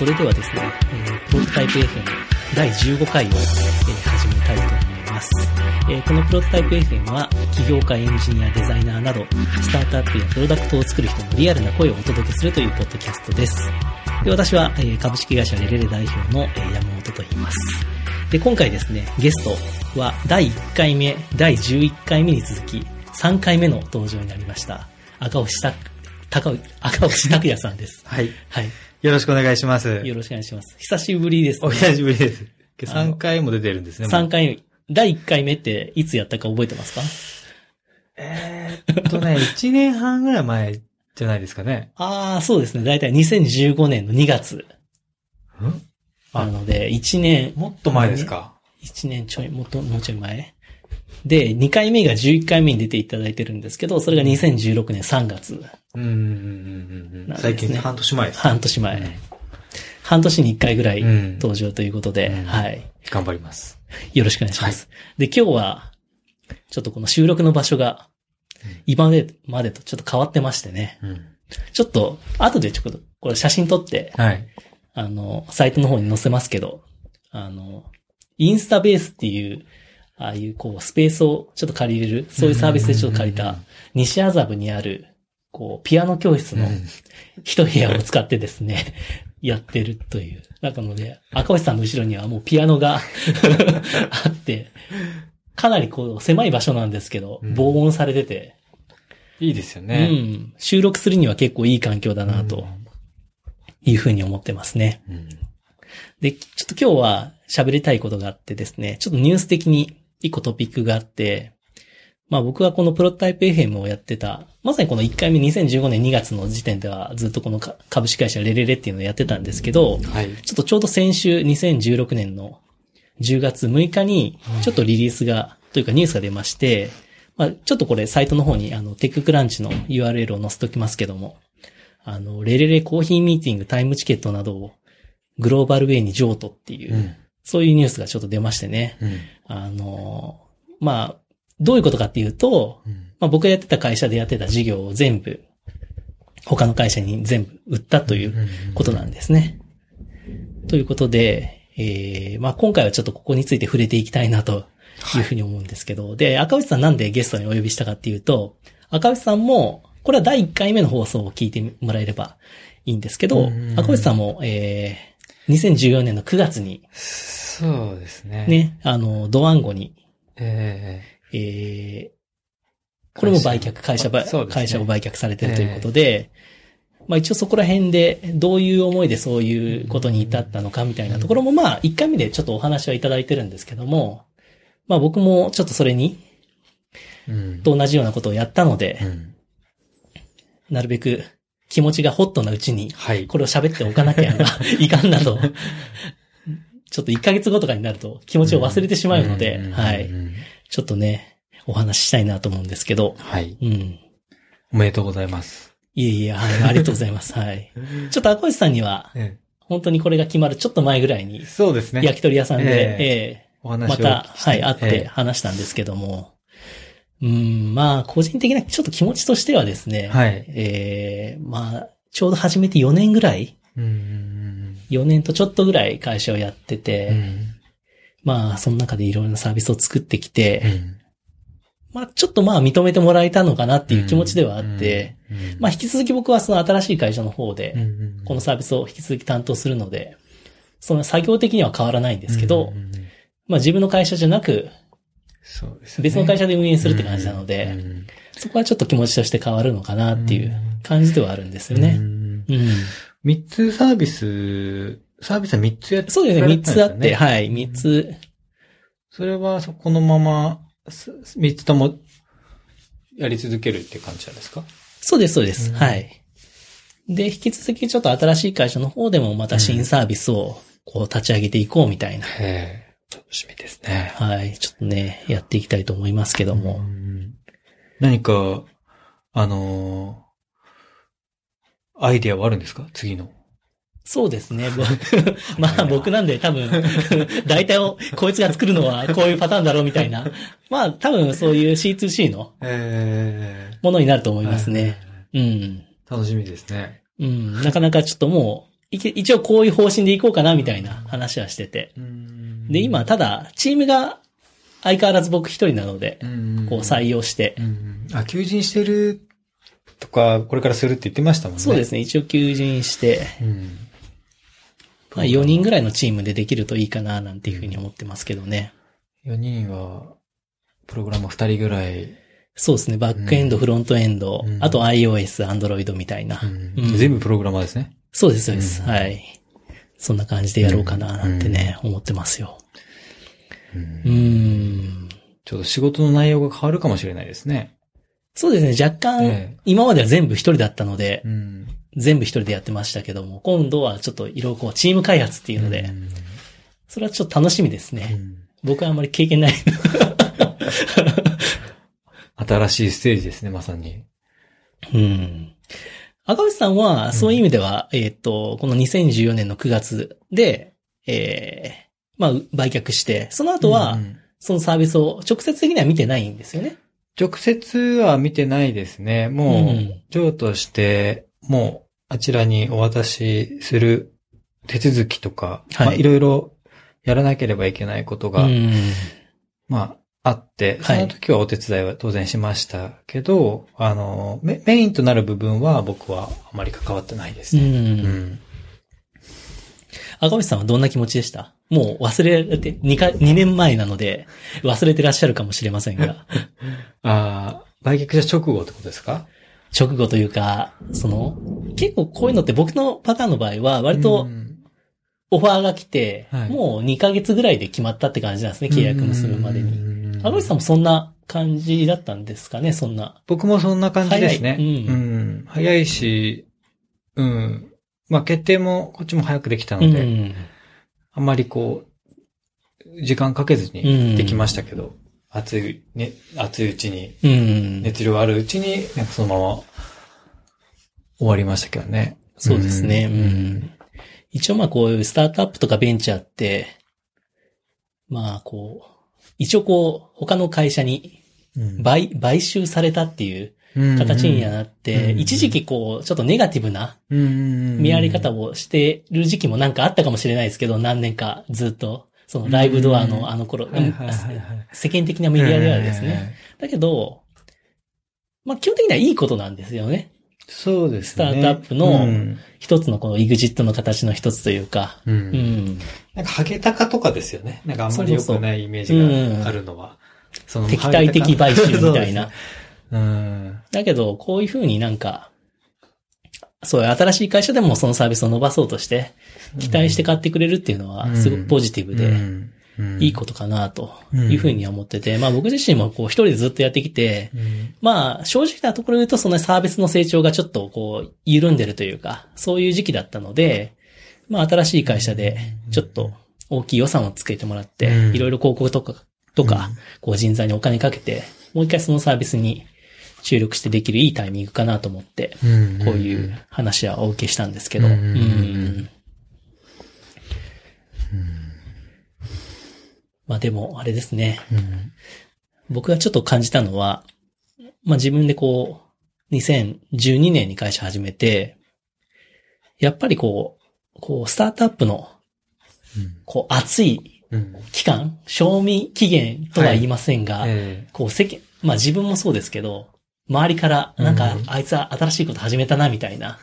それではですね、えープロトタイプ FM 第15回を、えー始めたいと思います。えーこのプロトタイプ FM は、起業家、エンジニア、デザイナーなど、スタートアップやプロダクトを作る人のリアルな声をお届けするというポッドキャストです。で私は、えー株式会社レレレ代表の、えー山本と言います。で、今回ですね、ゲストは第1回目、第11回目に続き、3回目の登場になりました。赤星た、高赤星拓也さんです。はい。はい。よろしくお願いします。よろしくお願いします。久しぶりです、お久しぶりです。あの3回も出てるんですね。もう3回目。第1回目っていつやったか覚えてますか？えーっとね、1年半ぐらい前じゃないですかね。ああ、そうですね。だいたい2015年の2月。ん？なので、1年、もっと前ですか？1年ちょい、もっと、もうちょい前。で、2回目が11回目に出ていただいてるんですけど、それが2016年3月。うんうんうんうん最近、半年前です。半年前。半年に1回ぐらいうん登場ということで、うんはい。頑張ります。よろしくお願いします。で、今日は、ちょっとこの収録の場所が、今までまでとちょっと変わってましてね。うん。ちょっと、後でちょっと、これ写真撮って、はい。あの、サイトの方に載せますけど、あの、インスタベースっていう、ああいうこう、スペースをちょっと借りれる、そういうサービスでちょっと借りたうんうんうん、西麻布にある、こう、ピアノ教室のうん一部屋を使ってですね、やってるという。なので、赤星さんの後ろにはもうピアノが あって、かなりこう、狭い場所なんですけど、うん防音されてて、いいですようね。ん、収録するには結構いい環境だな、というふうに思ってますね。うん。で、ちょっと今日は喋りたいことがあってですね、ちょっとニュース的に一個トピックがあって、まあ僕はこのプロトタイプ FM をやってた、まさにこの1回目2015年2月の時点ではずっとこのか株式会社レレレっていうのをやってたんですけど、はい。ちょっとちょうど先週2016年の10月6日にちょっとリリースが、というかニュースが出まして、まあちょっとこれサイトの方にあのテッククランチの URL を載せておきますけども、あの、レレレコーヒーミーティングタイムチケットなどをグローバルウェイに譲渡っていう、うん。そういうニュースがちょっと出ましてね。うん。あの、まあ、どういうことかっていうと、うん。まあ僕がやってた会社でやってた事業を全部、他の会社に全部売ったということなんですね。ということで、えー、まあ今回はちょっとここについて触れていきたいなというふうに思うんですけど、で、赤内さんなんでゲストにお呼びしたかっていうと、赤内さんも、これは第1回目の放送を聞いてもらえればいいんですけどうん、赤内さんも、えー、2014年の9月に、そうですね。。ね、あの、ドワンゴに、ええーこれも売却、会社ね。会社を売却されてるということで、まあ一応そこら辺でどういう思いでそういうことに至ったのかみたいなところもまあ1回目でちょっとお話はいただいてるんですけども、まあ僕もちょっとそれに。と同じようなことをやったのでう、ん。なるべく気持ちがホットなうちにはい。これを喋っておかなきゃ いかんなと、ちょっと1ヶ月後とかになると気持ちを忘れてしまうので、ん。はい。うんちょっとね、お話ししたいなと思うんですけど、はい。うん。おめでとうございます。いえいえ、はい、ありがとうございます。はい。ちょっと赤星さんには、え本当にこれが決まるちょっと前ぐらいにえ、そうですね。焼き鳥屋さんで、ええお話また、はい、会っええて話したんですけども、うん、まあ、個人的なちょっと気持ちとしてはですね、はい。ええまあ、ちょうど始めて4年ぐらい、うんうん4年とちょっとぐらい会社をやってて、うんうん。まあ、その中でいろいろなサービスを作ってきて、うん。まあ、ちょっとまあ認めてもらえたのかなっていう気持ちではあって、、まあ、引き続き僕はその新しい会社の方で、このサービスを引き続き担当するので、その作業的には変わらないんですけど、まあ自分の会社じゃなく、そうですね。別の会社で運営するって感じなのうで、ん。そこはちょっと気持ちとして変わるのかなっていう感じではあるんですようね。ん。うん。三つサービス、サービスは三つやってそうですね、三つあって、い。はい、三つ。それはそこのまま、す三つともやり続けるって感じなんですか？そうです、そうです。うんはい。で、引き続きちょっと新しい会社の方でもまた新サービスをこう立ち上げていこうみたいな。楽しみですね。はい。ちょっとね、やっていきたいと思いますけども。うん何か、あのーアイディアはあるんですか？次の。そうですね。ぼまあ僕なんで多分、大体をこいつが作るのはこういうパターンだろうみたいな。まあ多分そういう C2C のええものになると思いますね。うん。楽しみですね。うん。なかなかちょっともう一応こういう方針でいこうかなみたいな話はしてて。で、今、ただ、チームが相変わらず僕一人なので、こう採用して、うんあ、求人してるとか、これからするって言ってましたもんね。そうですね、一応求人して、うん。まあ4人ぐらいのチームでできるといいかななんていうふうに思ってますけどね。4人は、プログラマー2人ぐらい、そうですね、バックエンド、うんフロントエンド、うんあと iOS、Android みたいな。うんうん全部プログラマーですね。そうです、そうです。うんはい。そんな感じでやろうかななんてね、思ってますよ。うんうーん。ちょっと仕事の内容が変わるかもしれないですね。そうですね、若干、ええ今までは全部一人だったので、うん。全部一人でやってましたけども、今度はちょっといろいろこう、チーム開発っていうので、うんそれはちょっと楽しみですね。うん僕はあんまり経験ない。新しいステージですね、まさに。うん。赤星さんは、そういう意味では、えっ、と、この2014年の9月で、ええまあ、売却して、その後は、うんそのサービスを直接的には見てないんですよね。直接は見てないですね。もう、うん譲渡して、もう、あちらにお渡しする手続きとか、はいまあ、いろいろやらなければいけないことが、うん。まあ、あって、そはいの時はお手伝いは当然しましたけど、あの、メメインとなる部分は僕はあまり関わってないですう。ね。うんん。赤星さんはどんな気持ちでした？もう忘れて、2か、2年前なので、忘れてらっしゃるかもしれませんが、ああ、売却した直後ってことですか？直後というか、その、結構こういうのって僕のパターンの場合は、割とうんオファーが来て、はいもう2ヶ月ぐらいで決まったって感じなんですね、契約結ぶまでに。に赤星さんもそんな感じだったんですかね、そんな。僕もそんな感じですね。早いうんうん早いし、うん。まあ決定もこっちも早くできたうので、ん。あんまりこう、時間かけずうんにできましたけど、熱い、ね、熱いうちに、うん。熱量あるうちに、なんかそのまま終わりましたけどね。そうですね。うん。一応まあこういうスタートアップとかベンチャーって、まあこう、一応こう、他の会社にうん。買、買収されたっていううん形にはなって、うん一時期こう、ちょっとネガティブな見見られ方をしてる時期もなんかあったかもしれないですけど、何年かずっと、そのライブドアのあの頃、はいはいはいはい世間的なメディアではですね。。だけど、まあ基本的にはいいことなんですよね。そうですね。スタートアップのうん一つのこの EXIT の形の一つというか、う。うんん。なんか、ハゲタカとかですよね。なんかあんまり良くないイメージがあるのは。その敵対的買収みたい。そうですな。うん。だけど、こういうふうになんか、そういう新しい会社でもそのサービスを伸ばそうとして、期待して買ってくれるっていうのは、すごくポジティブで、いいことかなというふうには思ってて、まあ僕自身もこう一人でずっとやってきて、うん。まあ正直なところで言うとそのサービスの成長がちょっとこう緩んでるというか、そういう時期だったので、まあ新しい会社でちょっと大きい予算をつけてもらって、うん。いろいろ広告とか、とか、こう人材にお金かけて、もう一回そのサービスに注力してできるいいタイミングかなと思って、うんこういう話はお受けしたんですけど、まあでも、あれですね。うん。僕がちょっと感じたのは、まあ自分でこう、2012年に会社始めて、やっぱりこう、こう、スタートアップの、こう、熱いうん。期間、賞味期限とは言いませんが、え。こう、世間、まあ自分もそうですけど、周りから、なんかう、んあいつは新しいこと始めたな、みたいな、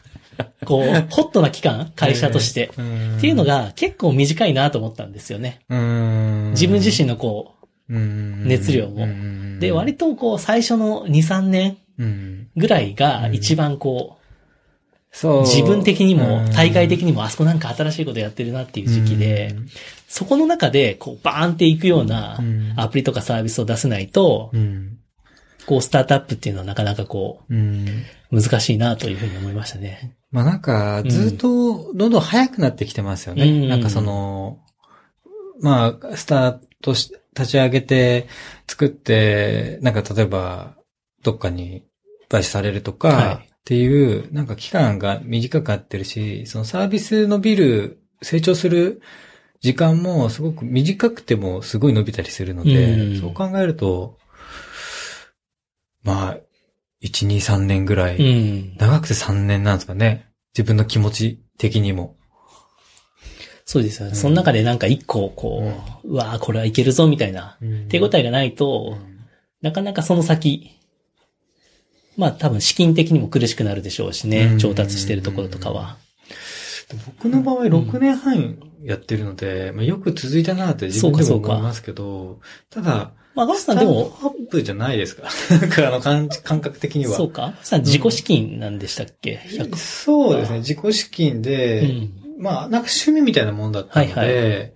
こう、ホットな期間、会社として、えっていうの、が結構短いなと思ったんですよね。うん。自分自身のこ身熱量もう、で、割とこう、最初の2、3年うん。ぐらいが一番こそう。う、自分的にもうん。大会的にもあそこなんか新しいことやってるなっていう時期で、そこの中でこう、バーンっていくようなうん。アプリとかサービスを出せないとう、んこう、スタートアップっていうのはなかなかこうんう、難しいなというふうに思いましたね。まあなんか、ずっと、どんどん早くなってきてますよね。うんなんかその、まあ、スタートし、立ち上げて、作って、なんか例えば、どっかに買収されるとか、はいっていう、なんか期間が短くなってるし、そのサービス伸びる、成長する時間もすごく短くてもすごい伸びたりするので、うんそう考えると、まあ、1、2、3年ぐらい、うん。長くて3年なんですかね。自分の気持ち的にも。そうですよね。うんその中でなんか一個、こう、うわーこれはいけるぞ、みたいな、手応えがないと、なかなかその先、まあ多分資金的にも苦しくなるでしょうしね、うん調達してるところとかは。僕の場合6年半やってるので、まあ、よく続いたなって自分でも思いますけど、ただ、まあ、ガスさんでも、アップじゃないですか。なんかあの感じ感覚的には。そうかガスさん自己資金なんでしたっけ、100そうですね。自己資金で、うん。まあ、なんか趣味みたいなもんだったので、はい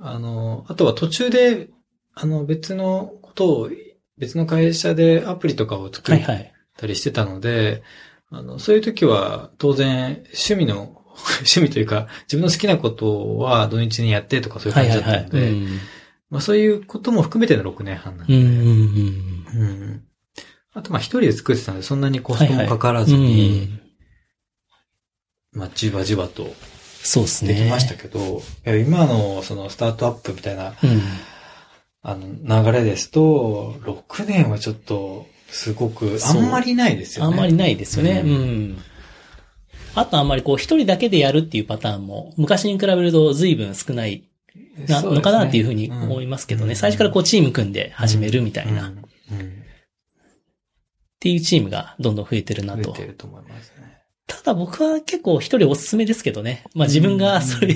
あの、あとは途中で、あの、別のことを、別の会社でアプリとかを作っはいはい。たりしてたので、あの、そういう時は当然趣味の、趣味というか、自分の好きなことは土日にやってとかそういうはい感じはいはい。だったので、うんまあそういうことも含めての6年半なんで、うんうんうん。うんあとまあ一人で作ってたのでそんなにコストもかからずうに、んまあじわじわとそうですね。できましたけど、今のそのスタートアップみたいなうん。あの流れですと、6年はちょっとすごく、あんまりないですよね。あんまりないですよね。ううんん。あとあんまりこう一人だけでやるっていうパターンも昔に比べると随分少ないなのかなっていうふうに思いますけどね。うん。最初からこうチーム組んで始めるみたいな、っうん。うん。ていうチームがどんどん増えてるなと。増えて。ると思いますね。ただ僕は結構一人おすすめですけどね。まあ自分がそれ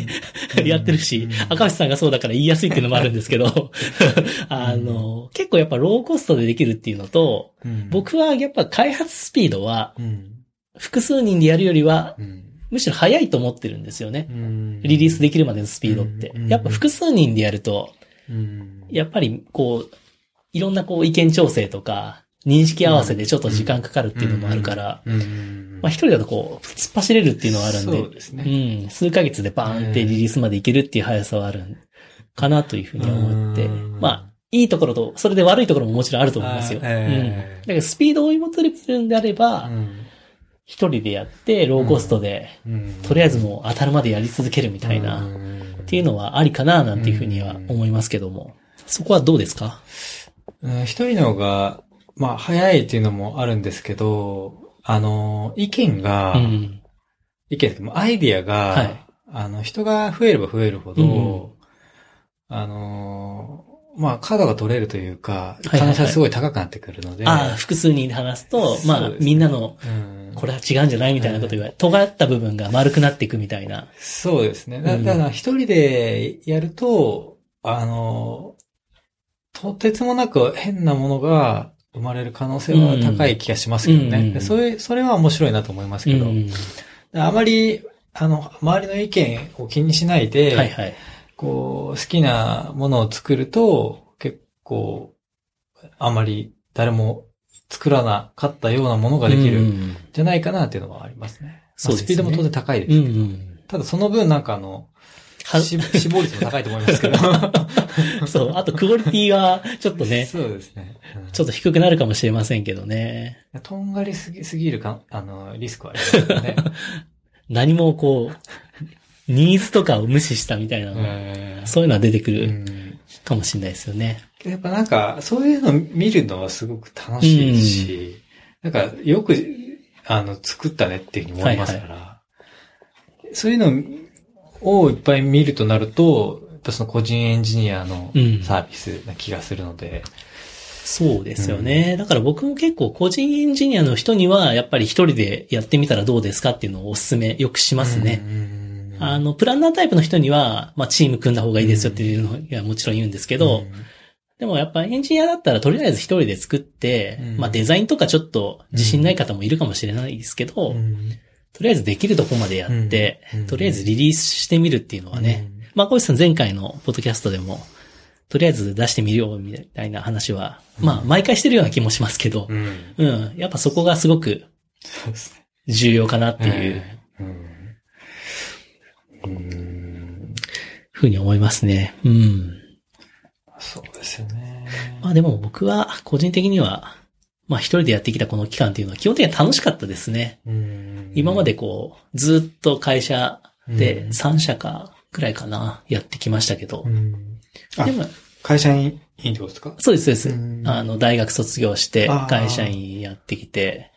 うん。やってるしうん、赤星さんがそうだから言いやすいっていうのもあるんですけど、あの、結構やっぱローコストでできるっていうのと、うん、僕はやっぱ開発スピードはうん、複数人でやるよりはうん。むしろ早いと思ってるんですよね。うん。リリースできるまでのスピードって。うん。やっぱ複数人でやると、うん。やっぱりこう、いろんなこう意見調整とか、認識合わせでちょっと時間かかるっていうのもあるから、うん。まあ一人だとこう、突っ走れるっていうのはあるんで、そうですね。うん、数ヶ月でバーンってリリースまでいけるっていう速さはあるんかなというふうに思って、うん。まあ、いいところと、それで悪いところももちろんあると思いますよ。うん。だからスピードを追い求めてるんであれば、うん一人でやって、ローコストで、うん。とりあえずもう当たるまでやり続けるみたいな、っていうのはありかななんていうふうには思いますけども。そこはどうですか？うん。一人の方が、まあ、早いっていうのもあるんですけど、あの、意見が、うん。意見アイディアが、はい。あの、人が増えれば増えるほど、うん。あの、まあ、カードが取れるというか、可能性がすごい高くなってくるので、ああ、複数人で話すと、まあみんなの、うんこれは違うんじゃないみたいなこと言われ、尖った部分が丸くなっていくみたいな。そうですね。だから、一人でやると、あの、とてつもなく変なものが生まれる可能性は高い気がしますけどね。うんでそれ、それは面白いなと思いますけど、うんあまり、あの、周りの意見を気にしないで、はいはい。こう、好きなものを作ると、結構、あまり誰も作らなかったようなものができるんうんじゃないかなっていうのはありますね。そうですねまあスピードも当然高いです。うんうん。ただその分なんかあの、はし 死亡率も高いと思いますけど。そう。あと、クオリティは、ちょっとね、そうですね。うんちょっと低くなるかもしれませんけどね。とんがりすぎすぎるか、あの、リスクはありますよね。何もこう、ニーズとかを無視したみたいなそういうのは出てくうるんかもしれないですよね。やっぱなんか、そういうの見るのはすごく楽しいし、なんか、よく、あの、作ったねっていうふうに思いますから、そういうのをいっぱい見るとなると、やっぱその個人エンジニアのうん。サービスな気がするので、そうですよね。だから僕も結構個人エンジニアの人には、やっぱり一人でやってみたらどうですかっていうのをお勧めよくしますね。ねあの、プランナータイプの人には、まあ、チーム組んだ方がいいですよっていうのはもちろん言うんですけど、でもやっぱエンジニアだったらとりあえず一人で作って、うんまあデザインとかちょっと自信ない方もいるかもしれないですけど、うんとりあえずできるとこまでやって、うんとりあえずリリースしてみるっていうのはね、まあ小石さん前回のポッドキャストでも、とりあえず出してみようみたいな話は、まあ毎回してるような気もしますけどう、ん。うん、やっぱそこがすごく。重要かなっていう。ふうに思いますね。うん。ですよね。まあでも僕は個人的には、まあ一人でやってきたこの期間っていうのは基本的には楽しかったですね。うん今までこう、ずっと会社でうん3社かぐらいかな、やってきましたけどでも、会社員いいってことですか？そうです、そうですう。んあの、大学卒業して会社員やってきて、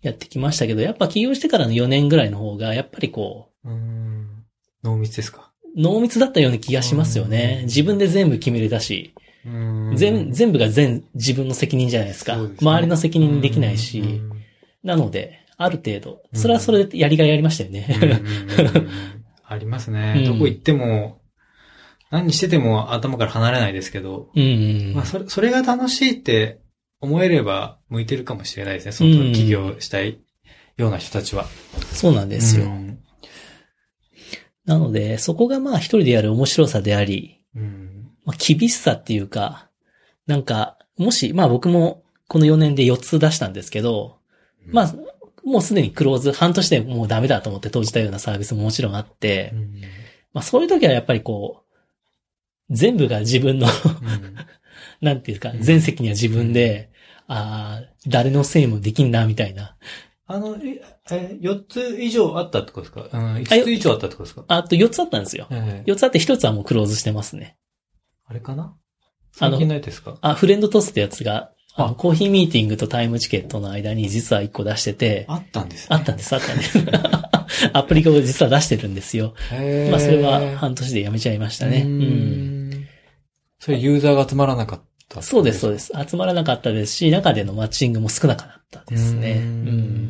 やってきましたけど、やっぱ起業してからの4年ぐらいの方が、やっぱりこう、うん。濃密ですか？濃密だったような気がしますよね。うん。自分で全部決めれたし、全全部が全自分の責任じゃないですか。すね。周りの責任にできないし、うん。なので、ある程度、それはそれでやりがいありましたよね。ありますね。うん。どこ行っても、何してても頭から離れないですけど、まあ、それ、それが楽しいって思えれば向いてるかもしれないですね。そのうん。起業したいような人たちは。そうなんですよ。うんなので、そこがまあ一人でやる面白さであり、うん。まあ、厳しさっていうか、なんか、もし、まあ僕もこの4年で4つ出したんですけど、まあ、もうすでにクローズ、半年でもうダメだと思って閉じたようなサービスももちろんあって、うん。まあそういう時はやっぱりこう、全部が自分の、うん。なんていうかう、ん全責任は自分で、ああ、誰のせいもできんな、みたいな。あの、え、え、4つ以上あったってことですか？うん、5つ以上あったってことですか？あと4つあったんですよ。ええ4つあって1つはもうクローズしてますね。あれかな？あのあ、フレンドトスってやつが、あのあコーヒーミーティングとタイムチケットの間に実は1個出してて、あったんですね。あったんです、あったんです。アプリを実は出してるんですよ。まあそれは半年でやめちゃいましたね。ううん。ん。それユーザーが集まらなかった。そうです、そうですす。集まらなかったですし、中でのマッチングも少なかったですね。ううん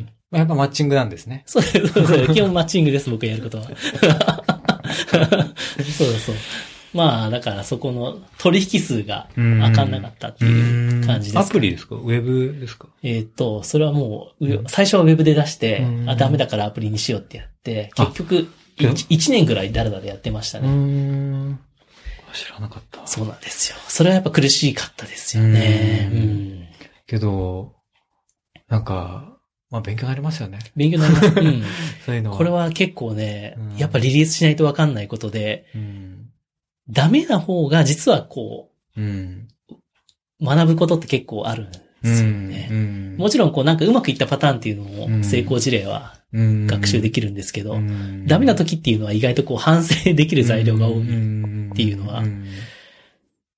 ん。まあやっぱマッチングなんですね。そうです、そうです。基本マッチングです、僕がやることは。そうそう。まあ、だからそこの取引数がわかんなかったっていう感じです。アプリですか？ウェブですか？えっ、と、それはもう、う最初はウェブで出して、うんあ、ダメだからアプリにしようってやって、あ結局、けど 1, 年ぐらいだらだらやってましたね。ん。知らなかった。そうなんですよ。それはやっぱ苦しかったですよね。ううんん。けど、なんか、まあ勉強になりますよね。勉強になります。うん。そういうのは。これは結構ねうん、やっぱリリースしないとわかんないことで、うん。ダメな方が実はこうん。う、学ぶことって結構あるんですよね。うん。もちろんこうなんかうまくいったパターンっていうのうんも成功事例はうん学習できるんですけど、うんダメな時っていうのは意外とこう反省できる材料が多い。っていうのは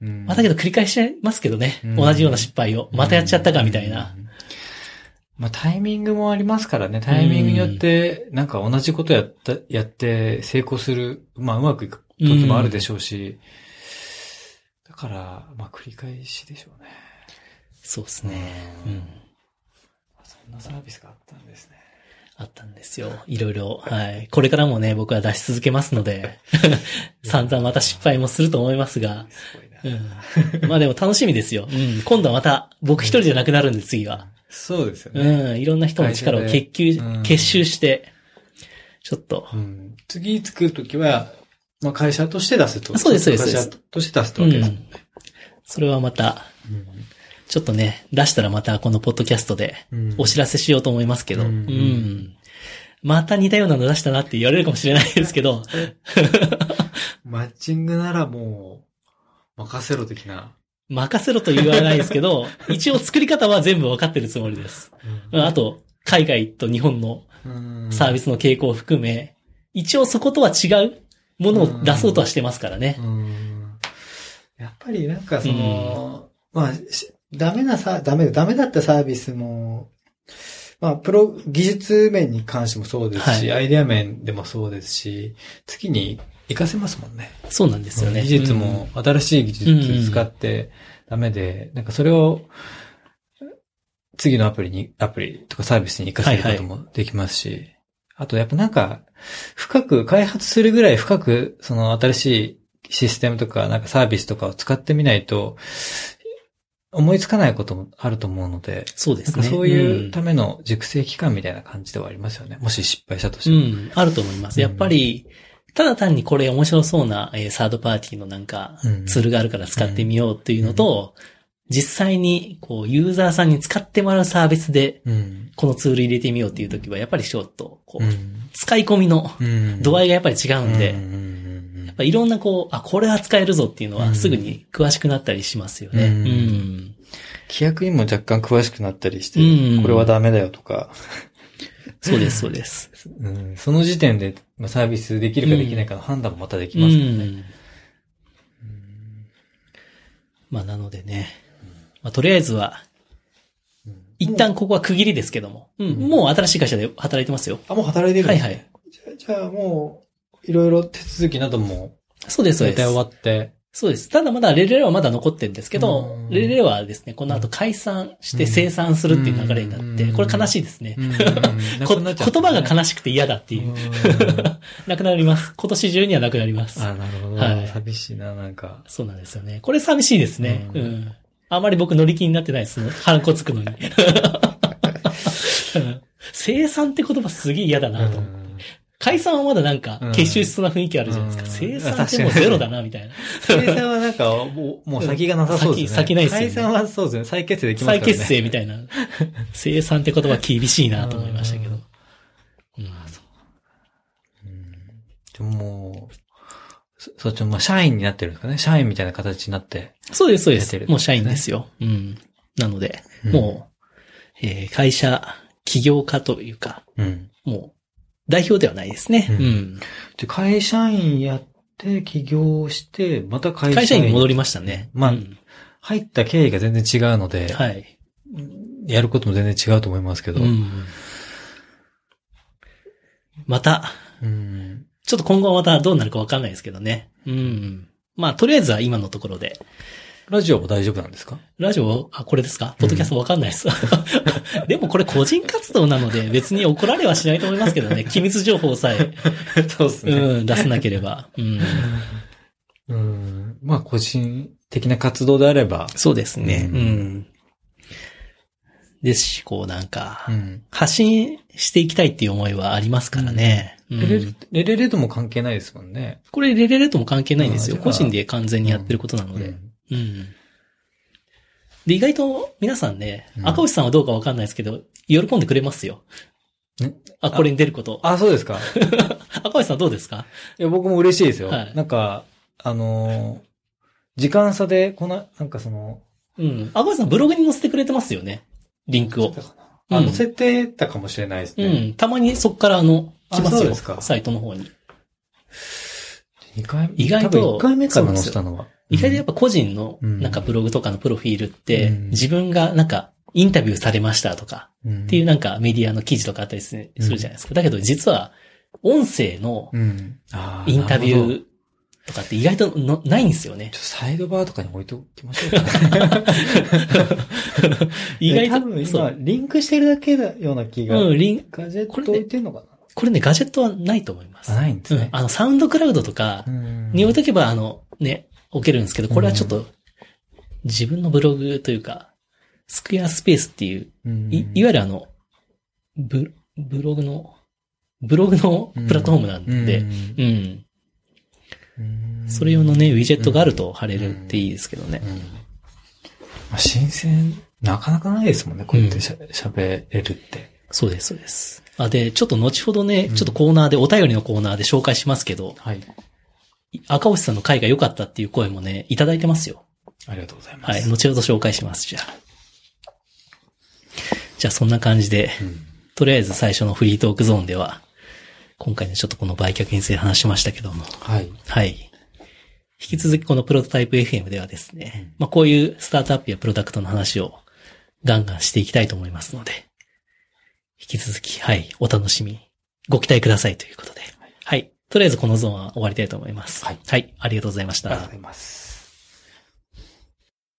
うんまあだけど繰り返しちゃいますけどね。うん同じような失敗を。またやっちゃったかみたいな。。うんまあタイミングもありますからね。タイミングによって、なんか同じことやった、やって成功する、まあうまくいく時もあるでしょうし、だから、まあ繰り返しでしょうね。そうですね。ううんん。そんなサービスがあったんですね。あったんですよ。いろいろ。はい。これからもね、僕は出し続けますので、散々また失敗もすると思いますが。うん。まあでも楽しみですよ。うん。今度はまた僕一人じゃなくなるんで、次は。そうですよね。うん。いろんな人の力を結集、うん結集して、ちょっと、うん次作るときは、まあ会社として出すと。そうですそうです会社として出すってうわけです。ん。それはまた、うんちょっとね、出したらまたこのポッドキャストでうん。お知らせしようと思いますけど、ううん。ん。また似たようなの出したなって言われるかもしれないですけど、マッチングならもう、任せろ的な。任せろと言わないですけど、一応作り方は全部分かってるつもりです。うん。あと、海外と日本のサービススの傾向を含め、一応そことは違うものを出そうとはしてますからね。やっぱりなんかその、まあ、しダメなさ、ダメ、ダメだったサービスも、まあ、プロ、技術面に関してもそうですし、はアイデア面でもそうですし、次に活かせますもんね。そうなんですよね。技術も新しい技術使ってダメで、なんかそれを次のアプリに、アプリとかサービスに活かせることもできますし、あとやっぱなんか、深く開発するぐらい深く、その新しいシステムとか、なんかサービスとかを使ってみないと、思いつかないこともあると思うので、そうですね。そういうための熟成期間みたいな感じではありますよね。もし失敗したとしても。うん、うんあると思います。やっぱり、ただ単にこれ面白そうな、えーサードパーティーのなんかうん、ツールがあるから使ってみようっていうのと、実際に、こう、ユーザーさんに使ってもらうサービスで、うん。このツール入れてみようっていう時は、やっぱりちょっと、こう、うん。使い込みのうん度合いがやっぱり違うんで、うんうんうんやっぱいろんなこう、あ、これは使えるぞっていうのうんはすぐに詳しくなったりしますよね。ううんん。規約にも若干詳しくなったりして、うんこれはダメだよとか、そうです、そうです。うん、その時点でまあサービスできるかできないかの判断もまたできうますからね。ん。まあ、なのでね。まあ、とりあえずは、一旦ここは区切りですけども。うん。もう新しい会社で働いてますよ。あ、もう働いてるんですねはいはい。じゃあじゃあもう、いろいろ手続きなども、そうです、そうです。終わって、そうです。ただまだレレレはまだ残ってるんですけどうん、レレレはですね、この後解散して生産するっていう流れになって、うんこれ悲しいですね。言葉が悲しくて嫌だっていう。うんなくなります。今年中にはなくなります。あ、なるほど。はい寂しいな、なんか。そうなんですよね。これ寂しいですね。う。うんんあまり僕乗り気になってないです。ハンコつくのに。うん生産って言葉すげえ嫌だなと。解散はまだなんかうん、結集しそうな雰囲気あるじゃないですか。うん生産ってもうゼロだな、みたいな。解散はなんか、もう、もう先がなさそうですね。先先ないですよね解散はそうですね。再結成できます再からね。結成みたいな。生産って言葉厳しいなと思いましたけど。うんでももう、そそっちの、まあ、社員になってるんですかね。社員みたいな形になって。そうです、そうで。すもう社員ですよ。うん。なので、うんもう、えー会社、起業家というか、うん。もう、代表ではないですね。ううんん。で、会社員やって、起業して、また会社員。会社員に戻りましたね。まあうん入った経緯が全然違うので、はい。やることも全然違うと思いますけど。うん。また、うん。ちょっと今後はまたどうなるかわかんないですけどね。うん。まあ、とりあえずは今のところで。ラジオも大丈夫なんですか？ラジオ、あ、これですか？ポッドキャストわかんないです。でもこれ個人活動なので別に怒られはしないと思いますけどね。機密情報さえ、そうですうん、出さなければ。うん。うん。まあ、個人的な活動であれば。そうですね。ううんん。ですし、こうなんか、ん。発信していきたいっていう思いはありますからね。うんレレレレレとも関係ないですもんね。これレレレとも関係ないんですよ。個人で完全にやってることなので。うん。で、意外と皆さんね、うん赤星さんはどうかわかんないですけど、喜んでくれますよ。んあ、これに出ること。あ、そうですか。赤星さんどうですか？いや、僕も嬉しいですよ。はいなんか、あのー時間差で、この、なんかその、うん。赤星さんブログに載せてくれてますよね。リンクを。あ、うん載せてたかもしれないですうね。ん。たまにそっからあの、来ますよ。サイトの方に。二回意外と多分一回目から載せたのは。意外とやっぱ個人のうんなんかブログとかのプロフィールって、うん自分がなんかインタビューされましたとか、うん、っていうなんかメディアの記事とかあったりするじゃないですか。だけど実は音声のインタビューとかって意外とのないんですよねちょ。っとサイドバーとかに置いときましょうかね。意外多分今、う。リンクしてるだけだような気が。うん、リン、ガジェット置いてんのかこれね、ガジェットはないと思います。ないんですね。うんあの、サウンドクラウドとかうんに置いとけば、あの、ね、置けるんですけど、これはちょっと、自分のブログというか、スクエアスペースっていう、うんいいわゆるあの、ブ、ブログの、ブログのプラットフォームなんで、うんうん。うんそれ用のね、ウィジェットがあると貼れるっていいですけどね。うんまあ、新鮮、なかなかないですもんね、こうやってしゃ喋、れるって。そうです、そうです。あ、で、ちょっと後ほどね、ちょっとコーナーで、お便りのコーナーで紹介しますけど、はい。赤星さんの回が良かったっていう声もね、いただいてますよ。ありがとうございます。はい、後ほど紹介します、じゃあ。じゃあそんな感じで、うんとりあえず最初のフリートークゾーンでは、今回ね、ちょっとこの売却について話しましたけども、はい。はい。引き続きこのプロトタイプ FM ではですね、まあこういうスタートアップやプロダクトの話をガンガンしていきたいと思いますので、引き続き、はい、お楽しみ、ご期待くださいということで、はい。とりあえずこのゾーンは終わりたいと思います。はいはい、ありがとうございましたありがとうございます。